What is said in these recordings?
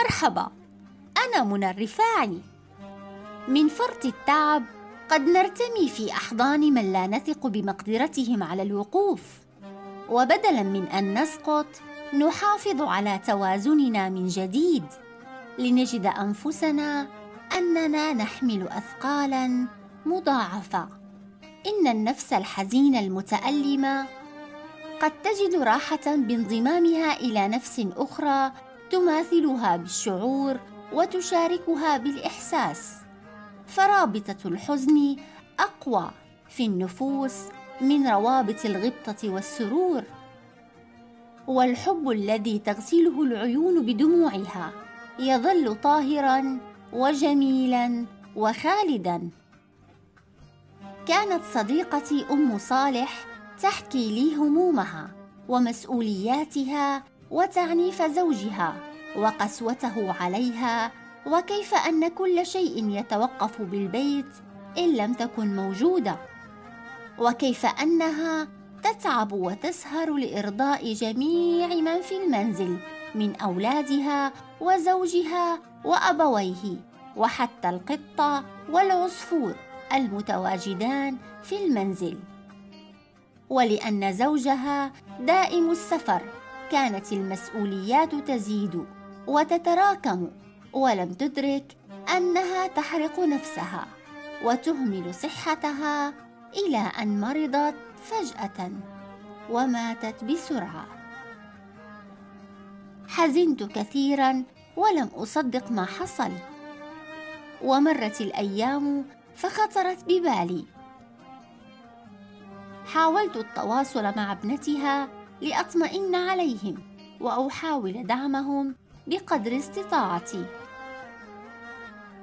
مرحبا أنا منى الرفاعي. من فرط التعب قد نرتمي في أحضان من لا نثق بمقدرتهم على الوقوف وبدلا من أن نسقط نحافظ على توازننا من جديد لنجد أنفسنا أننا نحمل أثقالا مضاعفة. إن النفس الحزينة المتألمة قد تجد راحة بانضمامها إلى نفس أخرى تماثلها بالشعور وتشاركها بالإحساس. فرابطة الحزن أقوى في النفوس من روابط الغبطة والسرور. والحب الذي تغسله العيون بدموعها يظل طاهرا وجميلا وخالدا. كانت صديقتي أم صالح تحكي لي همومها ومسؤولياتها وتعنيف زوجها وقسوته عليها وكيف أن كل شيء يتوقف بالبيت إن لم تكن موجودة. وكيف أنها تتعب وتسهر لإرضاء جميع من في المنزل من أولادها وزوجها وأبويه وحتى القطه والعصفور المتواجدان في المنزل. ولأن زوجها دائم السفر كانت المسؤوليات تزيد وتتراكم ولم تدرك أنها تحرق نفسها وتهمل صحتها إلى أن مرضت فجأة وماتت بسرعة. حزنت كثيرا ولم أصدق ما حصل. ومرت الأيام فخطرت ببالي. حاولت التواصل مع ابنتها لأطمئن عليهم وأحاول دعمهم بقدر استطاعتي.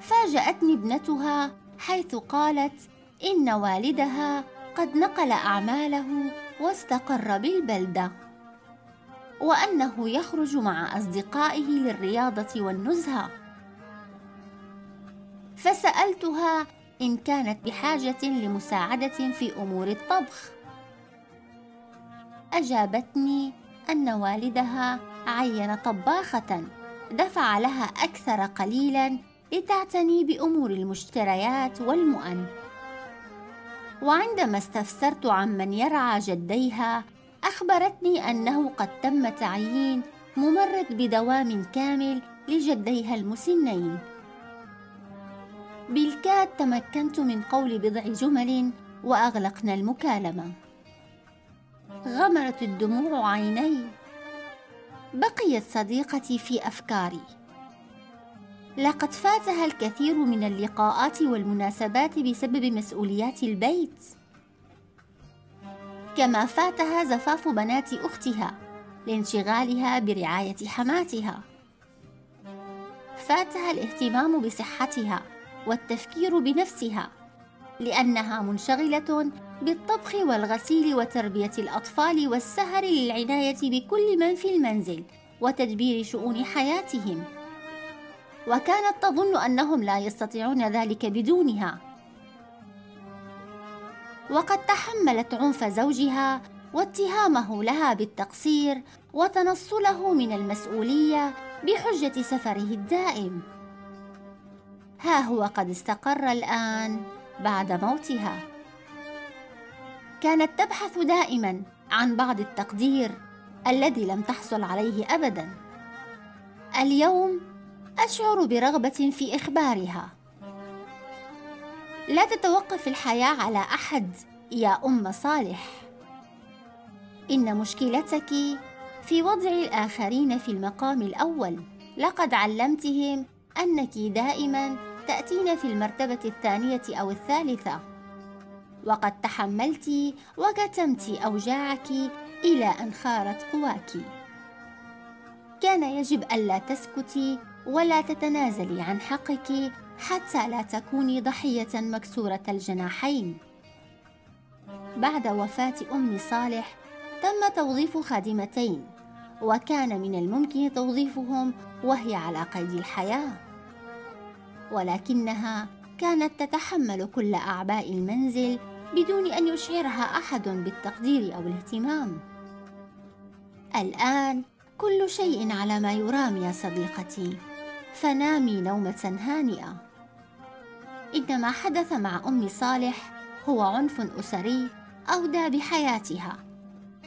فاجأتني ابنتها حيث قالت إن والدها قد نقل أعماله واستقر بالبلدة وأنه يخرج مع أصدقائه للرياضة والنزهة. فسألتها إن كانت بحاجة لمساعدة في أمور الطبخ. أجابتني أن والدها عين طباخة دفع لها أكثر قليلا لتعتني بأمور المشتريات والمؤن. وعندما استفسرت عمن يرعى جديها أخبرتني أنه قد تم تعيين ممرض بدوام كامل لجديها المسنين. بالكاد تمكنت من قول بضع جمل وأغلقنا المكالمة. غمرت الدموع عيني. بقيت صديقتي في أفكاري. لقد فاتها الكثير من اللقاءات والمناسبات بسبب مسؤوليات البيت. كما فاتها زفاف بنات أختها لانشغالها برعاية حماتها. فاتها الاهتمام بصحتها والتفكير بنفسها لأنها منشغلة بالطبخ والغسيل وتربية الأطفال والسهر للعناية بكل من في المنزل وتدبير شؤون حياتهم. وكانت تظن أنهم لا يستطيعون ذلك بدونها. وقد تحملت عنف زوجها واتهامه لها بالتقصير وتنصله من المسؤولية بحجة سفره الدائم. ها هو قد استقر الآن. بعد موتها. كانت تبحث دائما عن بعض التقدير الذي لم تحصل عليه ابدا. اليوم أشعر برغبة في إخبارها. لا تتوقف الحياة على أحد يا أم صالح. إن مشكلتك في وضع الآخرين في المقام الأول. لقد علمتهم أنك دائما تاتين في المرتبة الثانية أو الثالثة. وقد تحملت وكتمت أوجاعك إلى أن خارت قواك. كان يجب ألا تسكتي ولا تتنازلي عن حقك حتى لا تكوني ضحية مكسورة الجناحين. بعد وفاة أم صالح تم توظيف خادمتين وكان من الممكن توظيفهم وهي على قيد الحياة. ولكنها كانت تتحمل كل أعباء المنزل بدون أن يشعرها أحد بالتقدير أو الاهتمام. الآن كل شيء على ما يرام يا صديقتي. فنامي نومة هانئة. إن ما حدث مع أم صالح هو عنف أسري أودى بحياتها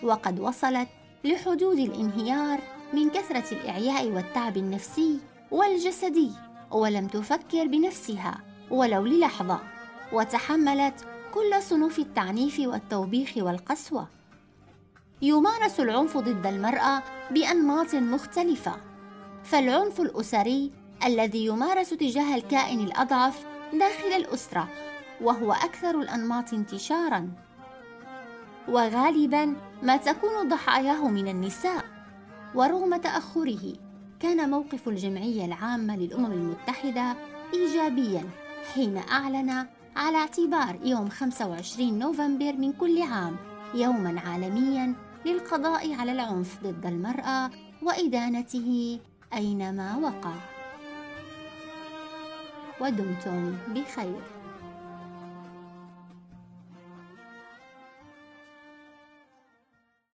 وقد وصلت لحدود الانهيار من كثرة الإعياء والتعب النفسي والجسدي. ولم تفكر بنفسها ولو للحظة وتحملت كل صنوف التعنيف والتوبيخ والقسوة. يمارس العنف ضد المرأة بأنماط مختلفة فالعنف الأسري الذي يمارس تجاه الكائن الأضعف داخل الأسرة وهو أكثر الأنماط انتشاراً. وغالباً ما تكون ضحاياه من النساء ورغم تأخره. كان موقف الجمعية العامة للأمم المتحدة إيجابياً حين أعلن على اعتبار يوم 25 نوفمبر من كل عام يوما عالميا للقضاء على العنف ضد المرأة وإدانته أينما وقع. ودمتم بخير.